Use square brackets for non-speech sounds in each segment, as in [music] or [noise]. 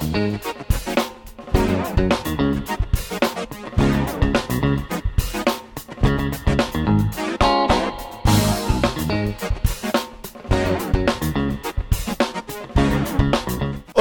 Thank you.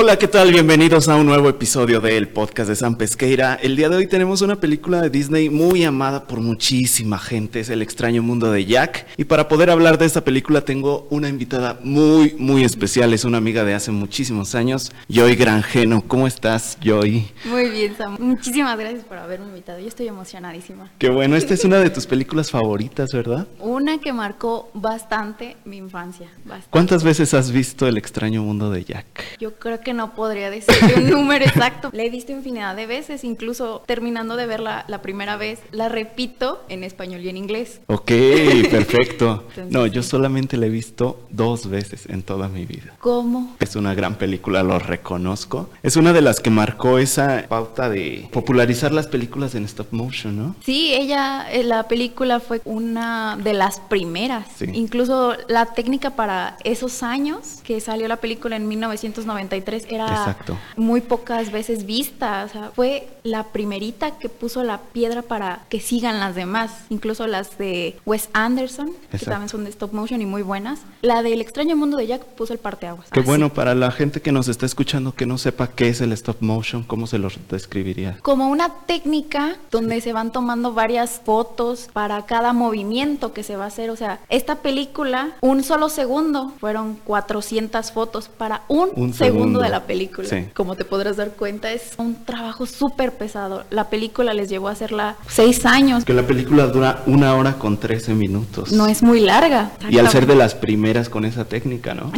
Hola, ¿qué tal? Bienvenidos a un nuevo episodio del podcast de San Pesqueira. El día de hoy tenemos una película de Disney muy amada por muchísima gente, es El extraño mundo de Jack. Y para poder hablar de esta película tengo una invitada muy, muy especial, es una amiga de hace muchísimos años, Joy Granjeno. ¿Cómo estás, Joy? Muy bien, Sam. Muchísimas gracias por haberme invitado, yo estoy emocionadísima. Qué bueno, esta es una de tus películas favoritas, ¿verdad? Una que marcó bastante mi infancia. Bastante. ¿Cuántas veces has visto El extraño mundo de Jack? Yo creo que que no podría decir un [laughs] número exacto. La he visto infinidad de veces, incluso terminando de verla la primera vez, la repito en español y en inglés. Ok, [laughs] perfecto. Entonces, no, yo solamente la he visto dos veces en toda mi vida. ¿Cómo? Es una gran película, lo reconozco. Es una de las que marcó esa pauta de popularizar las películas en stop motion, ¿no? Sí, ella, eh, la película fue una de las primeras. Sí. Incluso la técnica para esos años que salió la película en 1993 era Exacto. muy pocas veces vista. O sea, fue la primerita que puso la piedra para que sigan las demás. Incluso las de Wes Anderson, que Exacto. también son de stop motion y muy buenas. La del extraño mundo de Jack puso el parteaguas. Qué Así. bueno, para la gente que nos está escuchando que no sepa qué es el stop motion, ¿cómo se lo describiría? Como una técnica donde se van tomando varias fotos para cada movimiento que se va a hacer. O sea, esta película, un solo segundo, fueron 400 fotos para un, Un segundo, segundo. de la película. Sí. Como te podrás dar cuenta, es un trabajo súper pesado. La película les llevó a hacerla seis años. Que la película dura una hora con 13 minutos. No es muy larga. Y al ser de las primeras con esa técnica, ¿no?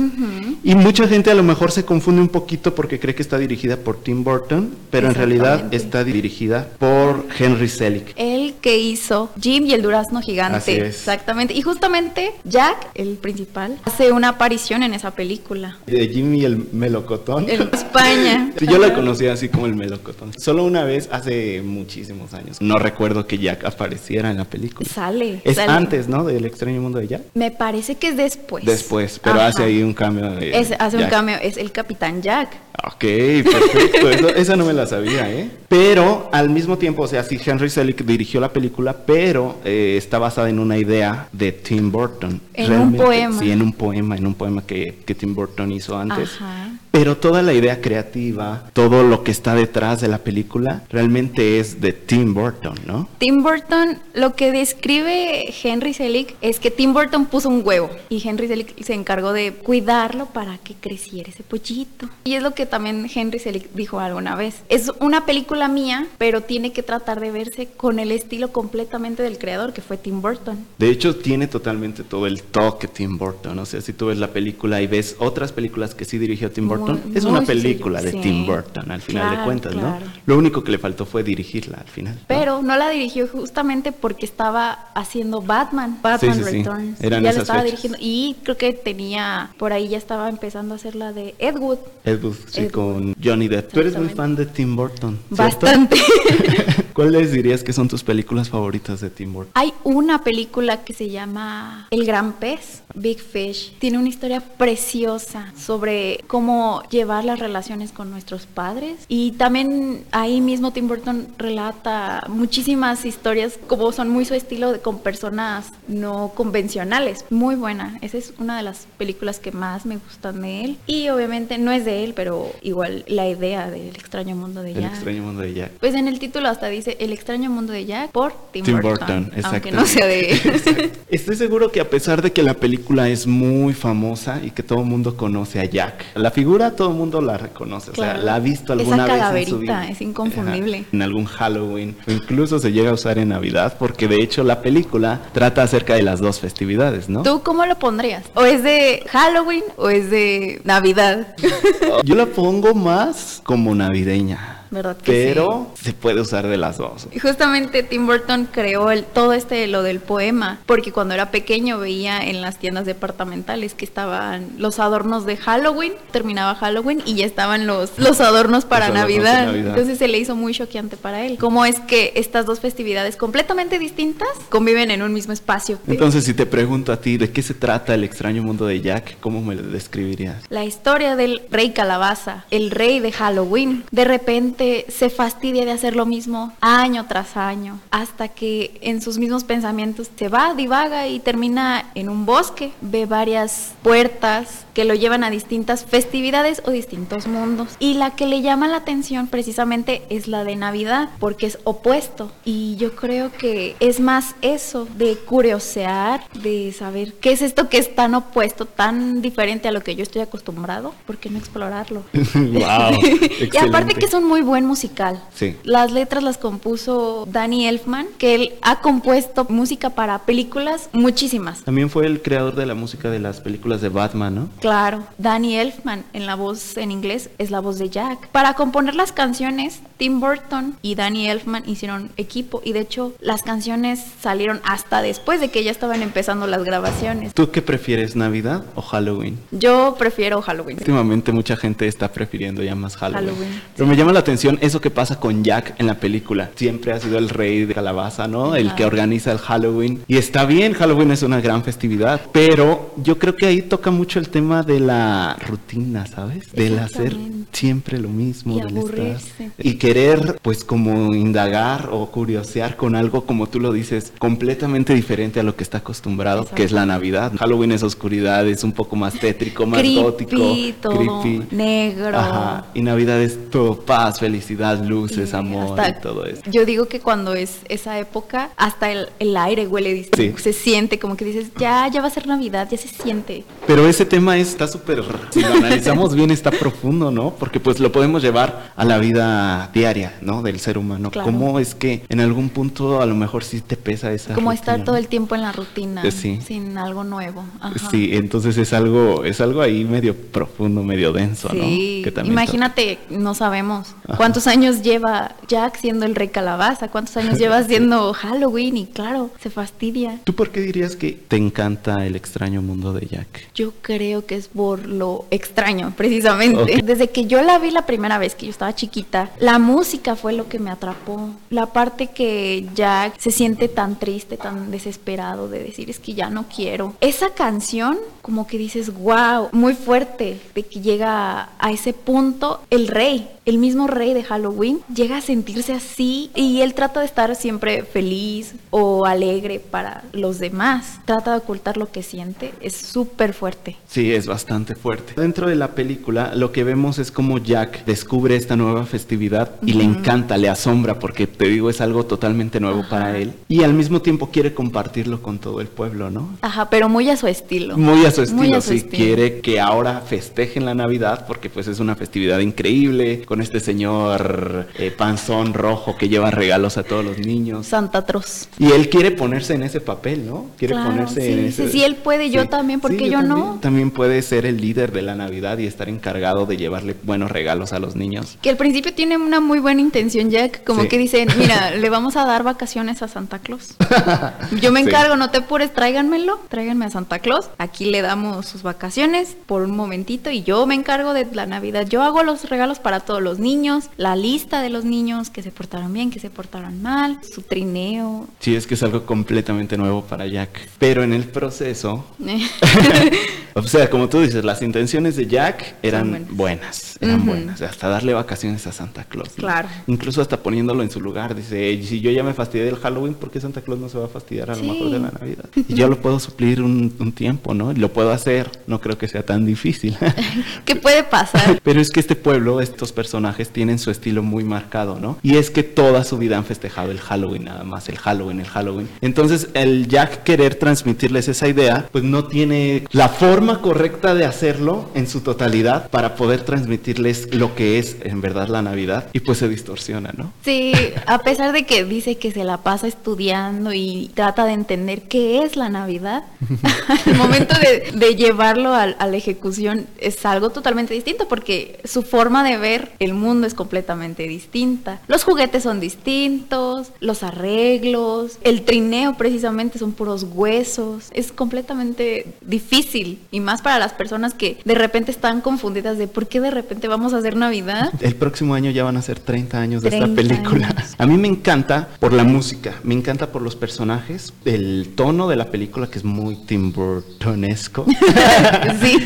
Y mucha gente a lo mejor se confunde un poquito porque cree que está dirigida por Tim Burton, pero en realidad está dirigida por Henry Selick. El que hizo Jim y el durazno gigante. Así es. Exactamente. Y justamente Jack, el principal, hace una aparición en esa película. De Jimmy el melocotón. En España. Sí, yo la conocía así como el melocotón. Solo una vez hace muchísimos años. No recuerdo que Jack apareciera en la película. Sale. Es sale. antes, ¿no? Del extraño mundo de Jack. Me parece que es después. Después, pero Ajá. hace ahí un cambio de. Es- hace un cambio, es el Capitán Jack. Ok, perfecto. Eso- esa no me la sabía, ¿eh? Pero al mismo tiempo, o sea, sí, Henry Selick dirigió la película, pero eh, está basada en una idea de Tim Burton. En un poema. Sí, en un poema, en un poema que, que Tim Burton hizo antes. Ajá. Pero toda la idea creativa, todo lo que está detrás de la película, realmente es de Tim Burton, ¿no? Tim Burton, lo que describe Henry Selick es que Tim Burton puso un huevo y Henry Selick se encargó de cuidarlo para que creciera ese pollito. Y es lo que también Henry Selick dijo alguna vez. Es una película mía, pero tiene que tratar de verse con el estilo completamente del creador, que fue Tim Burton. De hecho, tiene totalmente todo el toque Tim Burton. O sea, si tú ves la película y ves otras películas que sí dirigió Tim Muy- Burton, es muy una película de sí. Tim Burton al final de cuentas, claro. ¿no? Lo único que le faltó fue dirigirla al final. ¿no? Pero no la dirigió justamente porque estaba haciendo Batman, Batman Sí, sí. Returns. Eran ya la esas estaba fechas. dirigiendo y creo que tenía por ahí ya estaba empezando a hacer la de Ed Wood. Ed Wood, sí, Ed con Johnny Depp. Tú eres muy fan de Tim Burton. ¿cierto? Bastante. [laughs] ¿Cuáles dirías que son tus películas favoritas de Tim Burton? Hay una película que se llama El Gran Pez, Big Fish. Tiene una historia preciosa sobre cómo llevar las relaciones con nuestros padres. Y también ahí mismo Tim Burton relata muchísimas historias, como son muy su estilo, de- con personas no convencionales. Muy buena. Esa es una de las películas que más me gustan de él. Y obviamente no es de él, pero igual la idea del extraño mundo de El Jack. extraño mundo de Jack. Pues en el título hasta dice El extraño mundo de Jack por Tim, Tim Burton. Burton, aunque no sea de él. [laughs] Estoy seguro que a pesar de que la película es muy famosa y que todo el mundo conoce a Jack, la figura todo el mundo la reconoce, o sea, la ha visto Esa alguna vez en su vida. es inconfundible. En algún Halloween, o incluso se llega a usar en Navidad, porque de hecho la película trata acerca de las dos festividades, ¿no? ¿Tú cómo lo pondrías? ¿O es de Halloween o es de Navidad? [laughs] Yo la pongo más como navideña. ¿Verdad que Pero se puede usar de las dos. Y justamente Tim Burton creó el, todo este lo del poema, porque cuando era pequeño veía en las tiendas departamentales que estaban los adornos de Halloween, terminaba Halloween y ya estaban los, los adornos para Los adornos de Navidad. Navidad. Entonces se le hizo muy choqueante para él. ¿Cómo es que estas dos festividades completamente distintas conviven en un mismo espacio? Entonces, si te pregunto a ti, ¿de qué se trata el extraño mundo de Jack? ¿Cómo me lo describirías? La historia del rey calabaza, el rey de Halloween, de repente se fastidia de hacer lo mismo año tras año, hasta que en sus mismos pensamientos se va, divaga y termina en un bosque, ve varias puertas que lo llevan a distintas festividades o distintos mundos. Y la que le llama la atención precisamente es la de Navidad, porque es opuesto. Y yo creo que es más eso, de curiosear, de saber qué es esto que es tan opuesto, tan diferente a lo que yo estoy acostumbrado, ¿por qué no explorarlo? [laughs] wow, [laughs] y aparte que es un muy buen musical. Sí. Las letras las compuso Danny Elfman, que él ha compuesto música para películas muchísimas. También fue el creador de la música de las películas de Batman, ¿no? Claro, Danny Elfman en la voz en inglés es la voz de Jack. Para componer las canciones, Tim Burton y Danny Elfman hicieron equipo y de hecho las canciones salieron hasta después de que ya estaban empezando las grabaciones. ¿Tú qué prefieres, Navidad o Halloween? Yo prefiero Halloween. Últimamente mucha gente está prefiriendo ya más Halloween. Halloween, Pero me llama la atención eso que pasa con Jack en la película. Siempre ha sido el rey de calabaza, ¿no? El que organiza el Halloween. Y está bien, Halloween es una gran festividad. Pero yo creo que ahí toca mucho el tema de la rutina, ¿sabes? Del hacer siempre lo mismo. Y del estar-. Y querer, pues, como indagar o curiosear con algo, como tú lo dices, completamente diferente a lo que está acostumbrado, que es la Navidad. Halloween es oscuridad, es un poco más tétrico, más Creepy, gótico, todo creepy. negro. Ajá. Y Navidad es todo paz, felicidad, luces, Y amor hasta- y todo eso. Yo digo que cuando es esa época, hasta el, el aire huele. Sí. Se siente como que dices, ya, ya va a ser Navidad, ya se siente. Pero ese tema está súper, si lo analizamos bien, está profundo, ¿no? Porque pues lo podemos llevar a la vida diaria, ¿no? Del ser humano. Claro. ¿Cómo es que en algún punto a lo mejor sí te pesa esa Como rutina, estar todo ¿no? el tiempo en la rutina, Eh, sí. sin algo nuevo. Ajá. Sí, entonces es algo, es algo ahí medio profundo, medio denso, Sí, ¿no? Que imagínate, no sabemos Ajá. cuántos años lleva Jack siendo el rey calabaza, cuántos años [laughs] lleva haciendo Halloween y claro, se fastidia. ¿Tú por qué dirías que te encanta el extraño mundo de Jack? Yo creo que es por lo extraño, precisamente. Desde que yo la vi la primera vez, que yo estaba chiquita, la música fue lo que me atrapó. La parte que Jack se siente tan triste, tan desesperado de decir es que ya no quiero. Esa canción, como que dices, wow, muy fuerte, de que llega a ese punto el rey. El mismo rey de Halloween llega a sentirse así y él trata de estar siempre feliz o alegre para los demás. Trata de ocultar lo que siente. Es súper fuerte. Sí, es bastante fuerte. Dentro de la película lo que vemos es como Jack descubre esta nueva festividad y le encanta, le asombra porque te digo es algo totalmente nuevo Ajá. para él y al mismo tiempo quiere compartirlo con todo el pueblo, ¿no? Ajá, pero muy a su estilo. Muy a su estilo, Muy a su sí, estilo. quiere que ahora festejen la Navidad porque pues es una festividad increíble con este señor eh, panzón rojo que lleva regalos a todos los niños. Santa Troz. Y él quiere ponerse en ese papel, ¿no? Quiere Claro, ponerse sí, en sí, ese. sí, él puede, yo también, ¿por qué yo no? También puede ser el líder de la Navidad y estar encargado de llevarle buenos regalos a los niños. Que al principio tiene una muy buena intención, Jack. Como Sí. que dicen, mira, [laughs] le vamos a dar vacaciones a Santa Claus. [laughs] Yo me Sí. encargo, no te apures, tráiganmelo. Tráiganme a Santa Claus. Aquí le damos sus vacaciones por un momentito y yo me encargo de la Navidad. Yo hago los regalos para todos los niños, la lista de los niños que se portaron bien, que se portaron mal, su trineo. Sí, es que es algo completamente nuevo para Jack. Pero en el proceso, [laughs] o sea, como tú dices, las intenciones de Jack eran buenas. buenas. eran Ujú. buenas. Hasta darle vacaciones a Santa Claus. ¿no? Claro. Incluso hasta poniéndolo en su lugar. Dice, "Ey, si yo ya me fastidié del Halloween, ¿por qué Santa Claus no se va a fastidiar a lo Sí. mejor de la Navidad? Y yo lo puedo suplir un, un tiempo, ¿no? Lo puedo hacer. No creo que sea tan difícil. [laughs] ¿Qué puede pasar? [laughs] Pero es que este pueblo, estos personajes tienen su estilo muy marcado, ¿no? Y es que toda su vida han festejado el Halloween nada más, el Halloween, el Halloween. Entonces el Jack querer transmitirles esa idea, pues no tiene la forma correcta de hacerlo en su totalidad para poder transmitirles lo que es en verdad la Navidad. Y pues se distorsiona, ¿no? Sí, a pesar de que dice que se la pasa estudiando y trata de entender qué es la Navidad, [laughs] al momento de, llevarlo a, a, la ejecución es algo totalmente distinto porque su forma de ver el mundo es completamente distinta. Los juguetes son distintos, los arreglos, el trineo precisamente son puros huesos, es completamente difícil y más para las personas que de repente están confundidas de por qué de repente vamos a hacer Navidad. El próximo año ya van a ser 30 años de esta película. A mí me encanta por la música, me encanta por los personajes, el tono de la película que es muy Tim Burtonesco. [laughs] sí.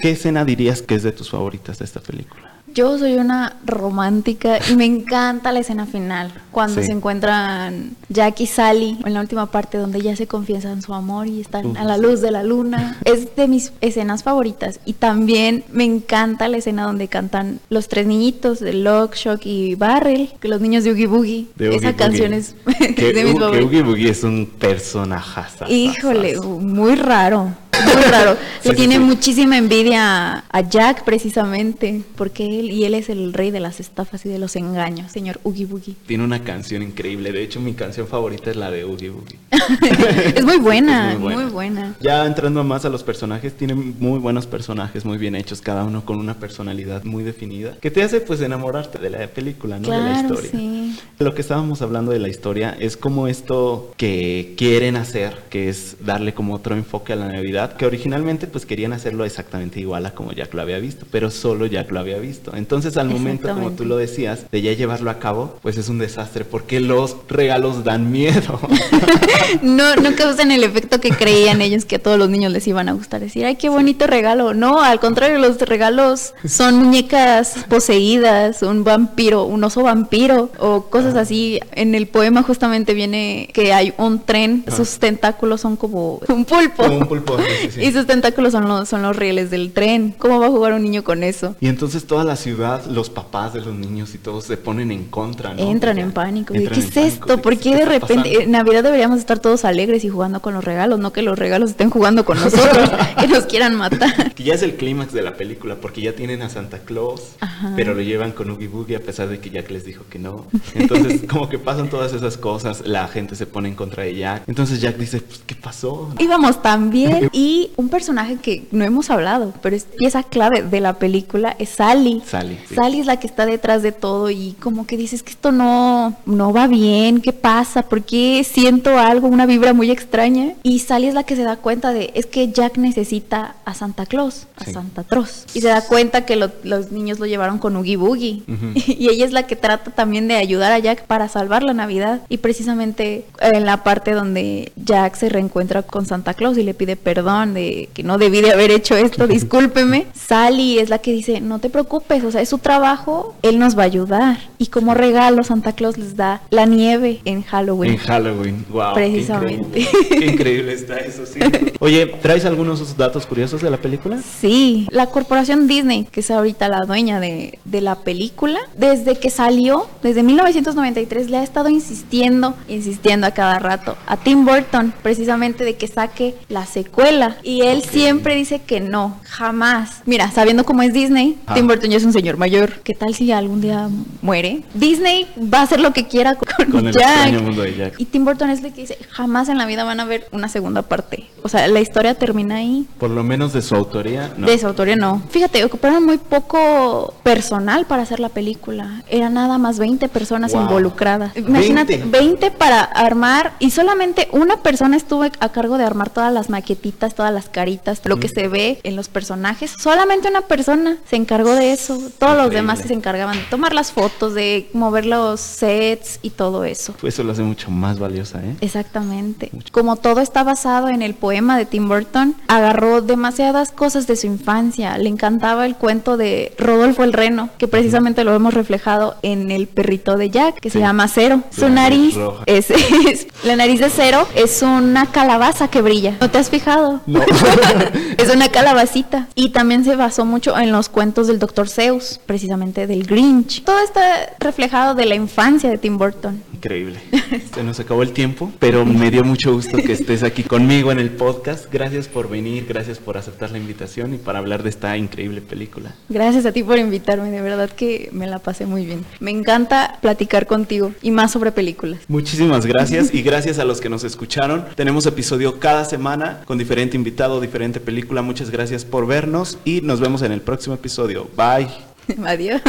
¿Qué escena dirías que es de tus favoritas de esta película? Yo soy una romántica y me encanta la escena final, cuando se encuentran Jack y Sally en la última parte donde ya se confiesan su amor y están a la luz de la luna. Es de mis escenas favoritas y también me encanta la escena donde cantan los tres niñitos de Lock, Shock y Barrel, que los niños de Oogie Boogie. Esa canción es [laughs] de mis favoritas. Oogie Boogie es un personaje. Híjole, muy raro [laughs] muy raro. Le tiene muchísima envidia a Jack precisamente, porque él y él es el rey de las estafas y de los engaños, señor Oogie Boogie. Tiene una canción increíble, de hecho mi canción favorita es la de Oogie Boogie. [laughs] es, muy buena, muy buena, Ya entrando más a los personajes, tiene muy buenos personajes, muy bien hechos, cada uno con una personalidad muy definida, que te hace pues enamorarte de la película, ¿no? de la historia. Sí. Lo que estábamos hablando de la historia es como esto que quieren hacer, que es darle como otro enfoque a la Navidad que originalmente pues querían hacerlo exactamente igual a como Jack lo había visto, pero solo Jack lo había visto. Entonces al momento, como tú lo decías, de ya llevarlo a cabo, pues es un desastre porque los regalos dan miedo. [laughs] no, no causan el efecto que creían ellos que a todos los niños les iban a gustar. Decir, ay, qué bonito regalo. No, al contrario, los regalos son muñecas poseídas, un vampiro, un oso vampiro o cosas así. En el poema justamente viene que hay un tren, sus tentáculos son como un pulpo. Como un pulpo. Y sus tentáculos son los, son los rieles del tren. ¿Cómo va a jugar un niño con eso? Y entonces toda la ciudad, los papás de los niños y todos se ponen en contra, ¿no? Entran en pánico. ¿Qué es esto? ¿Por qué, de repente en Navidad deberíamos estar todos alegres y jugando con los regalos, no que los regalos estén jugando con nosotros, [laughs] que nos quieran matar? Que ya es el clímax de la película, porque ya tienen a Santa Claus, pero lo llevan con Oogie Boogie a pesar de que Jack les dijo que no. Entonces, [laughs] como que pasan todas esas cosas, la gente se pone en contra de Jack. Entonces Jack dice, pues, ¿qué pasó? Íbamos tan bien [laughs] y un personaje que no hemos hablado, pero es pieza clave de la película, es Sally. Sally. Sally es la que está detrás de todo y como que dices que esto no, no va bien, ¿qué pasa? ¿Por qué siento algo, una vibra muy extraña? Y Sally es la que se da cuenta de, es que Jack necesita a Santa Claus, a Santa Troz. Y se da cuenta que los niños lo llevaron con Oogie Boogie. [laughs] y ella es la que trata también de ayudar a Jack para salvar la Navidad. Y precisamente en la parte donde Jack se reencuentra con Santa Claus y le pide perdón de que no debí de haber hecho esto, [laughs] discúlpeme. Sally es la que dice, no te preocupes, o sea, es su trabajo, él nos va a ayudar. Y como regalo, Santa Claus les da la nieve en Halloween. En Halloween, wow. Precisamente. Qué [laughs] increíble, está eso, sí. Oye, ¿traes algunos datos curiosos de la película? Sí, la corporación Disney, que es ahorita la dueña de, de la película, desde que salió, desde 1993, le ha estado insistiendo, insistiendo a cada rato a Tim Burton, precisamente de que saque la secuela y él siempre dice que no, jamás. Mira, sabiendo cómo es Disney, ah. Tim Burton ya es un señor mayor. ¿Qué tal si algún día muere? Disney va a hacer lo que quiera con, Jack. Y Tim Burton es el que dice, jamás en la vida van a ver una segunda parte. O sea, la historia termina ahí. Por lo menos de su autoría, no. De su autoría, no. Fíjate, ocuparon muy poco personal para hacer la película. Eran nada más 20 personas involucradas. Imagínate, 20 para armar y solamente una persona estuvo a cargo de armar todas las maquetitas, todas las caritas, lo que se ve en los personajes. Solamente una persona se encargó de eso. Todos los demás se encargaban de tomar las fotos, de mover los sets y todo eso. Pues eso lo hace mucho más valiosa, ¿eh? Exactamente. Como todo está basado en el poema de Tim Burton, agarró demasiadas cosas de su infancia. Le encantaba el cuento de Rodolfo el Reno, que precisamente lo hemos reflejado en el perrito de Jack, que se llama Cero. Su nariz [laughs] es, la nariz de Cero es una calabaza que brilla. ¿No te has fijado? [laughs] Es una calabacita. Y también se basó mucho en los cuentos del Dr. Seuss, precisamente del Grinch. Todo está reflejado de la infancia de Tim Burton. Increíble. Se nos acabó el tiempo, pero me dio mucho gusto que estés aquí conmigo en el podcast. Gracias por venir, gracias por aceptar la invitación y para hablar de esta increíble película. Gracias a ti por invitarme, de verdad que me la pasé muy bien. Me encanta platicar contigo y más sobre películas. Muchísimas gracias [laughs] y gracias a los que nos escucharon. Tenemos episodio cada semana con diferente invitado, diferente película. Muchas gracias por vernos y nos vemos en el próximo episodio. Bye. [laughs] Adiós.